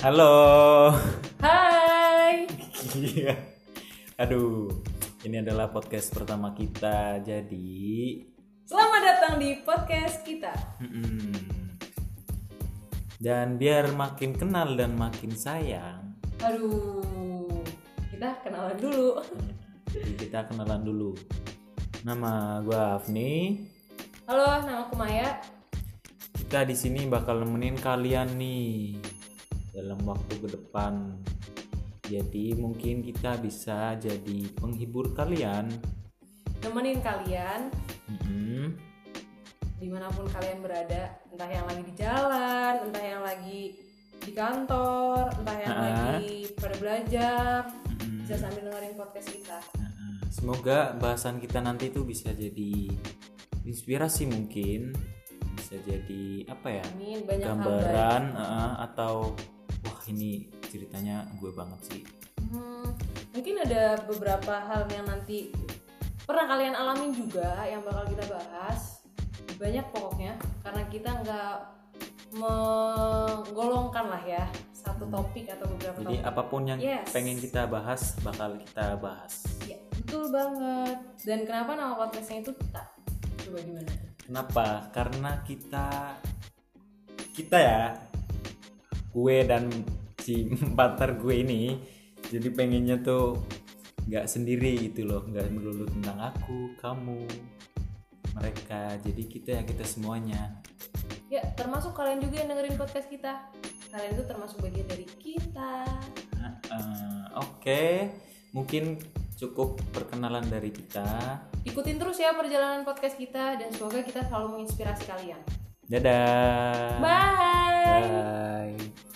Halo. Hai. Iya. Aduh, ini adalah podcast pertama kita. Jadi, Selamat datang di podcast kita. mm-mm. dan biar makin kenal dan makin sayang, Aduh, kita kenalan dulu. jadi kita kenalan dulu. Nama gue Afni. Halo, nama aku Maya. Kita di sini bakal nemenin kalian nih dalam waktu ke depan. Jadi mungkin kita bisa jadi penghibur kalian. Nemenin kalian Mm-mm. di mana pun kalian berada, entah yang lagi di jalan, entah yang lagi di kantor, entah yang Ah. lagi pada belajar, Mm-mm. bisa sambil dengerin podcast kita. Semoga bahasan kita nanti itu bisa jadi inspirasi mungkin, bisa jadi apa ya Amin, banyak gambaran uh, atau ini ceritanya gue banget sih. Hmm, mungkin ada beberapa hal yang nanti pernah kalian alamin juga yang bakal kita bahas banyak pokoknya karena kita nggak menggolongkan lah ya satu topik atau beberapa Jadi topik apa pun yang Yes. pengen kita bahas bakal kita bahas. ya betul banget dan kenapa nama podcastnya itu kita coba gimana Kenapa? Karena kita kita ya gue dan si partner gue ini jadi pengennya tuh nggak sendiri gitu loh nggak melulu tentang aku kamu mereka. Jadi kita ya kita semuanya. Ya termasuk kalian juga yang dengerin podcast kita. Kalian itu termasuk bagian dari kita. Nah, eh, oke. Mungkin cukup perkenalan dari kita. Ikutin terus ya perjalanan podcast kita dan semoga kita selalu menginspirasi kalian. Dadah. Bye. Dah.